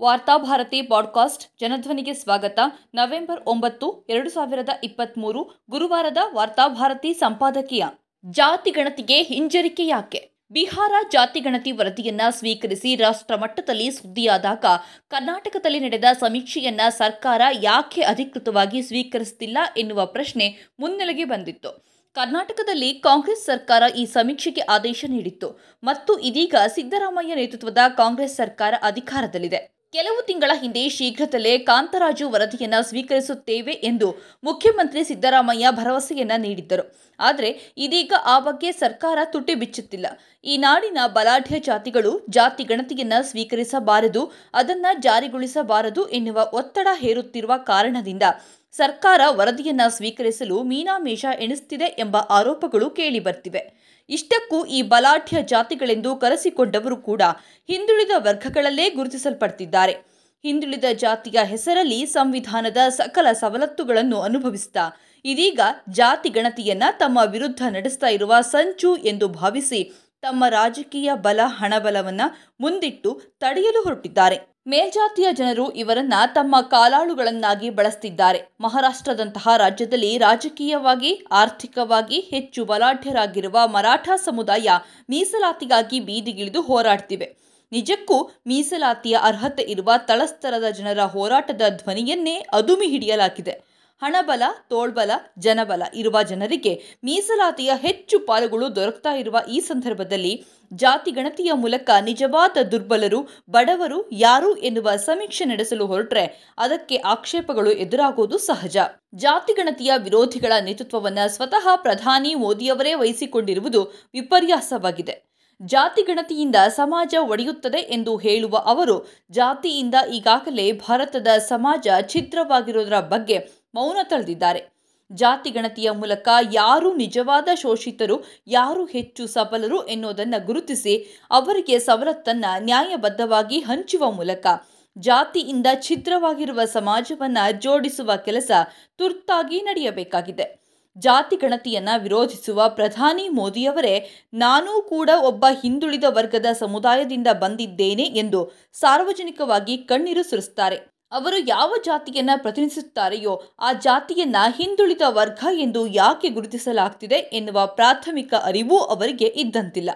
Varthabharati podcast ಜನಧ್ವನಿಗೆ ಸ್ವಾಗತ. November ಒಂಬತ್ತು, ಎರಡು ಸಾವಿರದ ಇಪ್ಪತ್ತ್ಮೂರು ಗುರುವಾರದ ವಾರ್ತಾಭಾರತಿ ಸಂಪಾದಕೀಯ. ಜಾತಿ ಗಣತಿಗೆ ಹಿಂಜರಿಕೆ ಯಾಕೆ? ಬಿಹಾರ ಜಾತಿ ಗಣತಿ ವರದಿಯನ್ನ ಸ್ವೀಕರಿಸಿ ರಾಷ್ಟ್ರ ಮಟ್ಟದಲ್ಲಿ ಸುದ್ದಿಯಾದಾಗ ಕರ್ನಾಟಕದಲ್ಲಿ ನಡೆದ ಸಮೀಕ್ಷೆಯನ್ನ ಸರ್ಕಾರ ಯಾಕೆ ಅಧಿಕೃತವಾಗಿ ಸ್ವೀಕರಿಸುತ್ತಿಲ್ಲ ಎನ್ನುವ ಪ್ರಶ್ನೆ ಮುನ್ನೆಲೆಗೆ ಬಂದಿತ್ತು. ಕರ್ನಾಟಕದಲ್ಲಿ ಕಾಂಗ್ರೆಸ್ ಸರ್ಕಾರ ಈ ಸಮೀಕ್ಷೆಗೆ ಆದೇಶ ನೀಡಿತ್ತು. ಮತ್ತು ಇದೀಗ ಸಿದ್ದರಾಮಯ್ಯ ನೇತೃತ್ವದ ಕಾಂಗ್ರೆಸ್ ಸರ್ಕಾರ ಅಧಿಕಾರದಲ್ಲಿದೆ. ಕೆಲವು ತಿಂಗಳ ಹಿಂದೆ ಶೀಘ್ರದಲ್ಲೇ ಕಾಂತರಾಜು ವರದಿಯನ್ನ ಸ್ವೀಕರಿಸುತ್ತೇವೆ ಎಂದು ಮುಖ್ಯಮಂತ್ರಿ ಸಿದ್ದರಾಮಯ್ಯ ಭರವಸೆಯನ್ನ ನೀಡಿದ್ದರು. ಆದರೆ ಇದೀಗ ಆ ಬಗ್ಗೆ ಸರ್ಕಾರ ತುಟಿ ಬಿಚ್ಚುತ್ತಿಲ್ಲ. ಈ ನಾಡಿನ ಬಲಾಢ್ಯ ಜಾತಿಗಳು ಜಾತಿ ಗಣತಿಯನ್ನ ಸ್ವೀಕರಿಸಬಾರದು, ಅದನ್ನ ಜಾರಿಗೊಳಿಸಬಾರದು ಎನ್ನುವ ಒತ್ತಡ ಹೇರುತ್ತಿರುವ ಕಾರಣದಿಂದ ಸರ್ಕಾರ ವರದಿಯನ್ನ ಸ್ವೀಕರಿಸಲು ಮೀನಾಮೇಷ ಎಣಿಸುತ್ತಿದೆ ಎಂಬ ಆರೋಪಗಳು ಕೇಳಿಬರ್ತಿವೆ ಇಷ್ಟಕ್ಕೂ ಈ ಬಲಾಢ್ಯ ಜಾತಿಗಳೆಂದು ಕರೆಸಿಕೊಂಡವರು ಕೂಡ ಹಿಂದುಳಿದ ವರ್ಗಗಳಲ್ಲೇ ಗುರುತಿಸಲ್ಪಡ್ತಿದ್ದಾರೆ. ಹಿಂದುಳಿದ ಜಾತಿಯ ಹೆಸರಲ್ಲಿ ಸಂವಿಧಾನದ ಸಕಲ ಸವಲತ್ತುಗಳನ್ನು ಅನುಭವಿಸ್ತಾ, ಇದೀಗ ಜಾತಿ ಗಣತಿಯನ್ನ ತಮ್ಮ ವಿರುದ್ಧ ನಡೆಸ್ತಾ ಇರುವ ಸಂಚು ಎಂದು ಭಾವಿಸಿ ತಮ್ಮ ರಾಜಕೀಯ ಬಲ ಹಣಬಲವನ್ನ ಮುಂದಿಟ್ಟು ತಡೆಯಲು ಹೊರಟಿದ್ದಾರೆ. ಮೇಲ್ಜಾತಿಯ ಜನರು ಇವರನ್ನ ತಮ್ಮ ಕಾಲಾಳುಗಳನ್ನಾಗಿ ಬಳಸ್ತಿದ್ದಾರೆ. ಮಹಾರಾಷ್ಟ್ರದಂತಹ ರಾಜ್ಯದಲ್ಲಿ ರಾಜಕೀಯವಾಗಿ, ಆರ್ಥಿಕವಾಗಿ ಹೆಚ್ಚು ಬಲಾಢ್ಯರಾಗಿರುವ ಮರಾಠ ಸಮುದಾಯ ಮೀಸಲಾತಿಗಾಗಿ ಬೀದಿಗಿಳಿದು ಹೋರಾಡ್ತಿವೆ. ನಿಜಕ್ಕೂ ಮೀಸಲಾತಿಯ ಅರ್ಹತೆ ಇರುವ ತಳಸ್ತರದ ಜನರ ಹೋರಾಟದ ಧ್ವನಿಯನ್ನೇ ಅದುಮಿ ಹಿಡಿಯಲಾಗಿದೆ. ಹಣಬಲ, ತೋಳ್ಬಲ, ಜನಬಲ ಇರುವ ಜನರಿಗೆ ಮೀಸಲಾತಿಯ ಹೆಚ್ಚು ಪಾಲುಗಳು ದೊರಕ್ತಾ ಇರುವ ಈ ಸಂದರ್ಭದಲ್ಲಿ ಜಾತಿ ಗಣತಿಯ ಮೂಲಕ ನಿಜವಾದ ದುರ್ಬಲರು, ಬಡವರು ಯಾರು ಎನ್ನುವ ಸಮೀಕ್ಷೆ ನಡೆಸಲು ಹೊರಟ್ರೆ ಅದಕ್ಕೆ ಆಕ್ಷೇಪಗಳು ಎದುರಾಗುವುದು ಸಹಜ. ಜಾತಿ ಗಣತಿಯ ವಿರೋಧಿಗಳ ನೇತೃತ್ವವನ್ನು ಸ್ವತಃ ಪ್ರಧಾನಿ ಮೋದಿಯವರೇ ವಹಿಸಿಕೊಂಡಿರುವುದು ವಿಪರ್ಯಾಸವಾಗಿದೆ. ಜಾತಿ ಗಣತಿಯಿಂದ ಸಮಾಜ ಒಡೆಯುತ್ತದೆ ಎಂದು ಹೇಳುವ ಅವರು, ಜಾತಿಯಿಂದ ಈಗಾಗಲೇ ಭಾರತದ ಸಮಾಜ ಛಿದ್ರವಾಗಿರುವುದರ ಬಗ್ಗೆ ಮೌನ ತಳೆದಿದ್ದಾರೆ ಜಾತಿ ಗಣತಿಯ ಮೂಲಕ ಯಾರು ನಿಜವಾದ ಶೋಷಿತರು, ಯಾರು ಹೆಚ್ಚು ಸಬಲರು ಎನ್ನುವುದನ್ನು ಗುರುತಿಸಿ ಅವರಿಗೆ ಸವಲತ್ತನ್ನು ನ್ಯಾಯಬದ್ಧವಾಗಿ ಹಂಚುವ ಮೂಲಕ ಜಾತಿಯಿಂದ ಛಿದ್ರವಾಗಿರುವ ಸಮಾಜವನ್ನು ಜೋಡಿಸುವ ಕೆಲಸ ತುರ್ತಾಗಿ ನಡೆಯಬೇಕಾಗಿದೆ. ಜಾತಿ ಗಣತಿಯನ್ನು ವಿರೋಧಿಸುವ ಪ್ರಧಾನಿ ಮೋದಿಯವರೇ, ನಾನೂ ಕೂಡ ಒಬ್ಬ ಹಿಂದುಳಿದ ವರ್ಗದ ಸಮುದಾಯದಿಂದ ಬಂದಿದ್ದೇನೆ ಎಂದು ಸಾರ್ವಜನಿಕವಾಗಿ ಕಣ್ಣೀರು ಸುರಿಸುತ್ತಾರೆ ಅವರು ಯಾವ ಜಾತಿಯನ್ನ ಪ್ರತಿನಿಧಿಸುತ್ತಾರೆಯೋ ಆ ಜಾತಿಯನ್ನ ಹಿಂದುಳಿದ ವರ್ಗ ಎಂದು ಯಾಕೆ ಗುರುತಿಸಲಾಗ್ತಿದೆ ಎನ್ನುವ ಪ್ರಾಥಮಿಕ ಅರಿವು ಅವರಿಗೆ ಇದ್ದಂತಿಲ್ಲ.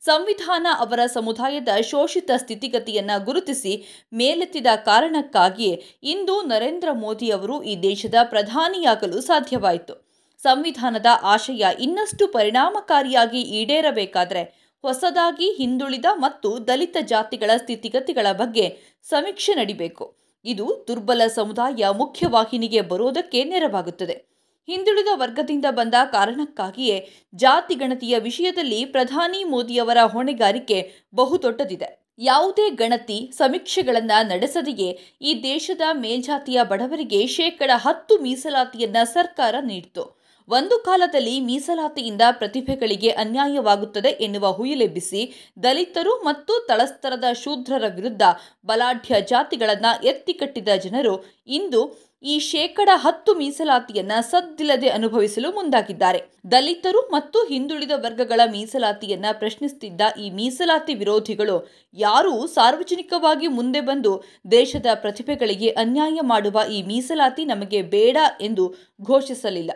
ಸಂವಿಧಾನ ಅವರ ಸಮುದಾಯದ ಶೋಷಿತ ಸ್ಥಿತಿಗತಿಯನ್ನ ಗುರುತಿಸಿ ಮೇಲೆತ್ತಿದ ಕಾರಣಕ್ಕಾಗಿಯೇ ಇಂದು ನರೇಂದ್ರ ಮೋದಿ ಅವರು ಈ ದೇಶದ ಪ್ರಧಾನಿಯಾಗಲು ಸಾಧ್ಯವಾಯಿತು. ಸಂವಿಧಾನದ ಆಶಯ ಇನ್ನಷ್ಟು ಪರಿಣಾಮಕಾರಿಯಾಗಿ ಈಡೇರಬೇಕಾದರೆ ಹೊಸದಾಗಿ ಹಿಂದುಳಿದ ಮತ್ತು ದಲಿತ ಜಾತಿಗಳ ಸ್ಥಿತಿಗತಿಗಳ ಬಗ್ಗೆ ಸಮೀಕ್ಷೆ ನಡಿಬೇಕು. ಇದು ದುರ್ಬಲ ಸಮುದಾಯ ಮುಖ್ಯವಾಹಿನಿಗೆ ಬರೋದಕ್ಕೆ ನೆರವಾಗುತ್ತದೆ. ಹಿಂದುಳಿದ ವರ್ಗದಿಂದ ಬಂದ ಕಾರಣಕ್ಕಾಗಿಯೇ ಜಾತಿ ಗಣತಿಯ ವಿಷಯದಲ್ಲಿ ಪ್ರಧಾನಿ ಮೋದಿಯವರ ಹೊಣೆಗಾರಿಕೆ ಬಹುದೊಡ್ಡದಿದೆ. ಯಾವುದೇ ಗಣತಿ ಸಮೀಕ್ಷೆಗಳನ್ನು ನಡೆಸದೆಯೇ ಈ ದೇಶದ ಮೇಲ್ಜಾತಿಯ ಬಡವರಿಗೆ ಶೇಕಡ ಹತ್ತು ಮೀಸಲಾತಿಯನ್ನು ಸರ್ಕಾರ ನೀಡಿತು. ಒಂದು ಕಾಲದಲ್ಲಿ ಮೀಸಲಾತಿಯಿಂದ ಪ್ರತಿಭೆಗಳಿಗೆ ಅನ್ಯಾಯವಾಗುತ್ತದೆ ಎನ್ನುವ ಹುಯಿಲೆಬ್ಬಿಸಿ ದಲಿತರು ಮತ್ತು ತಳಸ್ತರದ ಶೂದ್ರರ ವಿರುದ್ಧ ಬಲಾಢ್ಯ ಜಾತಿಗಳನ್ನು ಎತ್ತಿಕಟ್ಟಿದ ಜನರು ಇಂದು ಈ ಶೇಕಡ ಹತ್ತು ಮೀಸಲಾತಿಯನ್ನ ಸದ್ದಿಲ್ಲದೆ ಅನುಭವಿಸಲು ಮುಂದಾಗಿದ್ದಾರೆ. ದಲಿತರು ಮತ್ತು ಹಿಂದುಳಿದ ವರ್ಗಗಳ ಮೀಸಲಾತಿಯನ್ನ ಪ್ರಶ್ನಿಸುತ್ತಿದ್ದ ಈ ಮೀಸಲಾತಿ ವಿರೋಧಿಗಳು ಯಾರೂ ಸಾರ್ವಜನಿಕವಾಗಿ ಮುಂದೆ ಬಂದು ದೇಶದ ಪ್ರತಿಭೆಗಳಿಗೆ ಅನ್ಯಾಯ ಮಾಡುವ ಈ ಮೀಸಲಾತಿ ನಮಗೆ ಬೇಡ ಎಂದು ಘೋಷಿಸಲಿಲ್ಲ.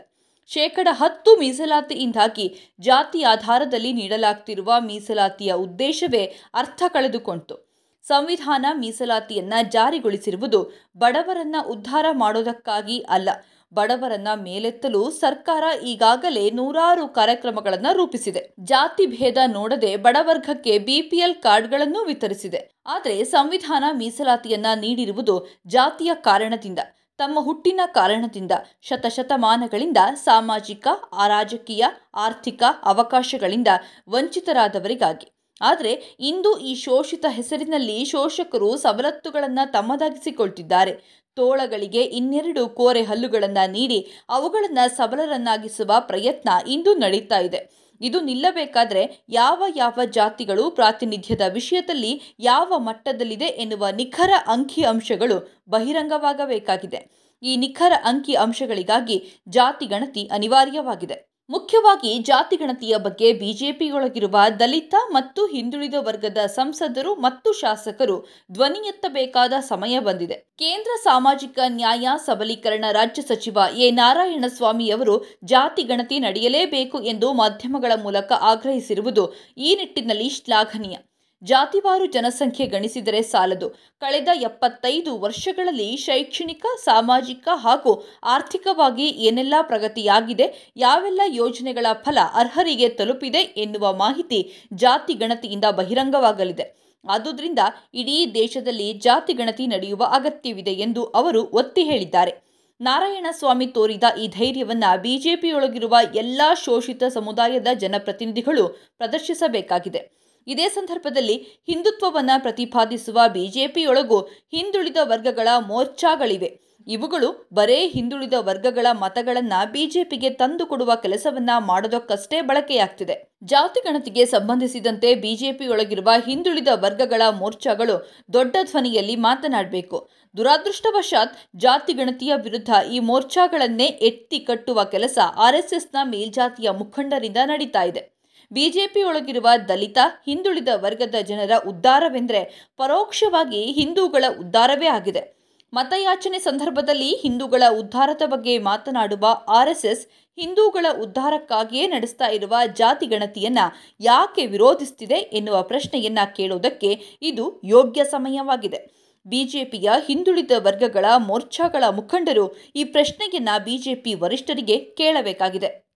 ಶೇಕಡ ಹತ್ತು ಮೀಸಲಾತಿಯಿಂದಾಗಿ ಜಾತಿ ಆಧಾರದಲ್ಲಿ ನೀಡಲಾಗ್ತಿರುವ ಮೀಸಲಾತಿಯ ಉದ್ದೇಶವೇ ಅರ್ಥ ಕಳೆದುಕೊಂಡಿತು ಸಂವಿಧಾನ ಮೀಸಲಾತಿಯನ್ನ ಜಾರಿಗೊಳಿಸಿರುವುದು ಬಡವರನ್ನ ಉದ್ಧಾರ ಮಾಡೋದಕ್ಕಾಗಿ ಅಲ್ಲ, ಬಡವರನ್ನ ಮೇಲೆತ್ತಲು ಸರ್ಕಾರ ಈಗಾಗಲೇ ನೂರಾರು ಕಾರ್ಯಕ್ರಮಗಳನ್ನು ರೂಪಿಸಿದೆ. ಜಾತಿ ಭೇದ ನೋಡದೆ ಬಡವರ್ಗಕ್ಕೆ ಬಿಪಿಎಲ್ ಕಾರ್ಡ್ಗಳನ್ನು ವಿತರಿಸಿದೆ. ಆದರೆ ಸಂವಿಧಾನ ಮೀಸಲಾತಿಯನ್ನ ನೀಡಿರುವುದು ಜಾತಿಯ ಕಾರಣದಿಂದ. ತಮ್ಮ ಹುಟ್ಟಿನ ಕಾರಣದಿಂದ ಶತಶತಮಾನಗಳಿಂದ ಸಾಮಾಜಿಕ ರಾಜಕೀಯ ಆರ್ಥಿಕ ಅವಕಾಶಗಳಿಂದ ವಂಚಿತರಾದವರಿಗಾಗಿ. ಆದರೆ ಇಂದು ಈ ಶೋಷಿತ ಹೆಸರಿನಲ್ಲಿ ಶೋಷಕರು ಸವಲತ್ತುಗಳನ್ನು ತಮ್ಮದಾಗಿಸಿಕೊಳ್ತಿದ್ದಾರೆ. ತೋಳಗಳಿಗೆ ಇನ್ನೆರಡು ಕೋರೆ ಹಲ್ಲುಗಳನ್ನು ನೀಡಿ ಅವುಗಳನ್ನು ಸಬಲರನ್ನಾಗಿಸುವ ಪ್ರಯತ್ನ ಇಂದು ನಡೀತಾ ಇದೆ. ಇದು ನಿಲ್ಲಬೇಕಾದರೆ ಯಾವ ಯಾವ ಜಾತಿಗಳು ಪ್ರಾತಿನಿಧ್ಯದ ವಿಷಯದಲ್ಲಿ ಯಾವ ಮಟ್ಟದಲ್ಲಿದೆ ಎನ್ನುವ ನಿಖರ ಅಂಕಿ ಅಂಶಗಳು ಬಹಿರಂಗವಾಗಬೇಕಾಗಿದೆ. ಈ ನಿಖರ ಅಂಕಿ ಅಂಶಗಳಿಗಾಗಿ ಜಾತಿ ಗಣತಿ ಅನಿವಾರ್ಯವಾಗಿದೆ. ಮುಖ್ಯವಾಗಿ ಜಾತಿ ಗಣತಿಯ ಬಗ್ಗೆ ಬಿಜೆಪಿಯೊಳಗಿರುವ ದಲಿತ ಮತ್ತು ಹಿಂದುಳಿದ ವರ್ಗದ ಸಂಸದರು ಮತ್ತು ಶಾಸಕರು ಧ್ವನಿ ಎತ್ತಬೇಕಾದ ಸಮಯ ಬಂದಿದೆ. ಕೇಂದ್ರ ಸಾಮಾಜಿಕ ನ್ಯಾಯ ಸಬಲೀಕರಣ ರಾಜ್ಯ ಸಚಿವ ಎ. ನಾರಾಯಣಸ್ವಾಮಿಯವರು ಜಾತಿ ಗಣತಿ ನಡೆಯಲೇಬೇಕು ಎಂದು ಮಾಧ್ಯಮಗಳ ಮೂಲಕ ಆಗ್ರಹಿಸಿರುವುದು ಈ ನಿಟ್ಟಿನಲ್ಲಿ ಶ್ಲಾಘನೀಯ. ಜಾತಿವಾರು ಜನಸಂಖ್ಯೆ ಗಣಿಸಿದರೆ ಸಾಲದು. ಕಳೆದ ಎಪ್ಪತ್ತೈದು ವರ್ಷಗಳಲ್ಲಿ ಶೈಕ್ಷಣಿಕ, ಸಾಮಾಜಿಕ ಹಾಗೂ ಆರ್ಥಿಕವಾಗಿ ಏನೆಲ್ಲ ಪ್ರಗತಿಯಾಗಿದೆ, ಯಾವೆಲ್ಲ ಯೋಜನೆಗಳ ಫಲ ಅರ್ಹರಿಗೆ ತಲುಪಿದೆ ಎನ್ನುವ ಮಾಹಿತಿ ಜಾತಿ ಗಣತಿಯಿಂದ ಬಹಿರಂಗವಾಗಲಿದೆ. ಆದುದರಿಂದ ಇಡೀ ದೇಶದಲ್ಲಿ ಜಾತಿ ಗಣತಿ ನಡೆಯುವ ಅಗತ್ಯವಿದೆ ಎಂದು ಅವರು ಒತ್ತಿ ಹೇಳಿದ್ದಾರೆ. ನಾರಾಯಣಸ್ವಾಮಿ ತೋರಿದ ಈ ಧೈರ್ಯವನ್ನು ಬಿಜೆಪಿಯೊಳಗಿರುವ ಎಲ್ಲ ಶೋಷಿತ ಸಮುದಾಯದ ಜನಪ್ರತಿನಿಧಿಗಳು ಪ್ರದರ್ಶಿಸಬೇಕಾಗಿದೆ. ಇದೇ ಸಂದರ್ಭದಲ್ಲಿ ಹಿಂದುತ್ವವನ್ನು ಪ್ರತಿಪಾದಿಸುವ ಬಿಜೆಪಿಯೊಳಗೂ ಹಿಂದುಳಿದ ವರ್ಗಗಳ ಮೋರ್ಚಾಗಳಿವೆ. ಇವುಗಳು ಬರೇ ಹಿಂದುಳಿದ ವರ್ಗಗಳ ಮತಗಳನ್ನು ಬಿಜೆಪಿಗೆ ತಂದುಕೊಡುವ ಕೆಲಸವನ್ನ ಮಾಡೋದಕ್ಕಷ್ಟೇ ಬಳಕೆಯಾಗ್ತಿದೆ. ಜಾತಿ ಗಣತಿಗೆ ಸಂಬಂಧಿಸಿದಂತೆ ಬಿಜೆಪಿಯೊಳಗಿರುವ ಹಿಂದುಳಿದ ವರ್ಗಗಳ ಮೋರ್ಚಾಗಳು ದೊಡ್ಡ ಧ್ವನಿಯಲ್ಲಿ ಮಾತನಾಡಬೇಕು. ದುರಾದೃಷ್ಟವಶಾತ್ ಜಾತಿ ಗಣತಿಯ ವಿರುದ್ಧ ಈ ಮೋರ್ಚಾಗಳನ್ನೇ ಎತ್ತಿ ಕಟ್ಟುವ ಕೆಲಸ ಆರ್ಎಸ್ಎಸ್ನ ಮೇಲ್ಜಾತಿಯ ಮುಖಂಡರಿಂದ ನಡೀತಾ ಇದೆ. ಬಿಜೆಪಿಯೊಳಗಿರುವ ದಲಿತ, ಹಿಂದುಳಿದ ವರ್ಗದ ಜನರ ಉದ್ಧಾರವೆಂದರೆ ಪರೋಕ್ಷವಾಗಿ ಹಿಂದೂಗಳ ಉದ್ಧಾರವೇ ಆಗಿದೆ. ಮತಯಾಚನೆ ಸಂದರ್ಭದಲ್ಲಿ ಹಿಂದೂಗಳ ಉದ್ಧಾರದ ಬಗ್ಗೆ ಮಾತನಾಡುವ ಆರ್ಎಸ್ಎಸ್ ಹಿಂದೂಗಳ ಉದ್ಧಾರಕ್ಕಾಗಿಯೇ ನಡೆಸ್ತಾ ಇರುವ ಜಾತಿ ಗಣತಿಯನ್ನ ಯಾಕೆ ವಿರೋಧಿಸ್ತಿದೆ ಎನ್ನುವ ಪ್ರಶ್ನೆಯನ್ನ ಕೇಳುವುದಕ್ಕೆ ಇದು ಯೋಗ್ಯ ಸಮಯವಾಗಿದೆ. ಬಿಜೆಪಿಯ ಹಿಂದುಳಿದ ವರ್ಗಗಳ ಮೋರ್ಚಾಗಳ ಮುಖಂಡರು ಈ ಪ್ರಶ್ನೆಯನ್ನ ಬಿಜೆಪಿ ವರಿಷ್ಠರಿಗೆ ಕೇಳಬೇಕಾಗಿದೆ.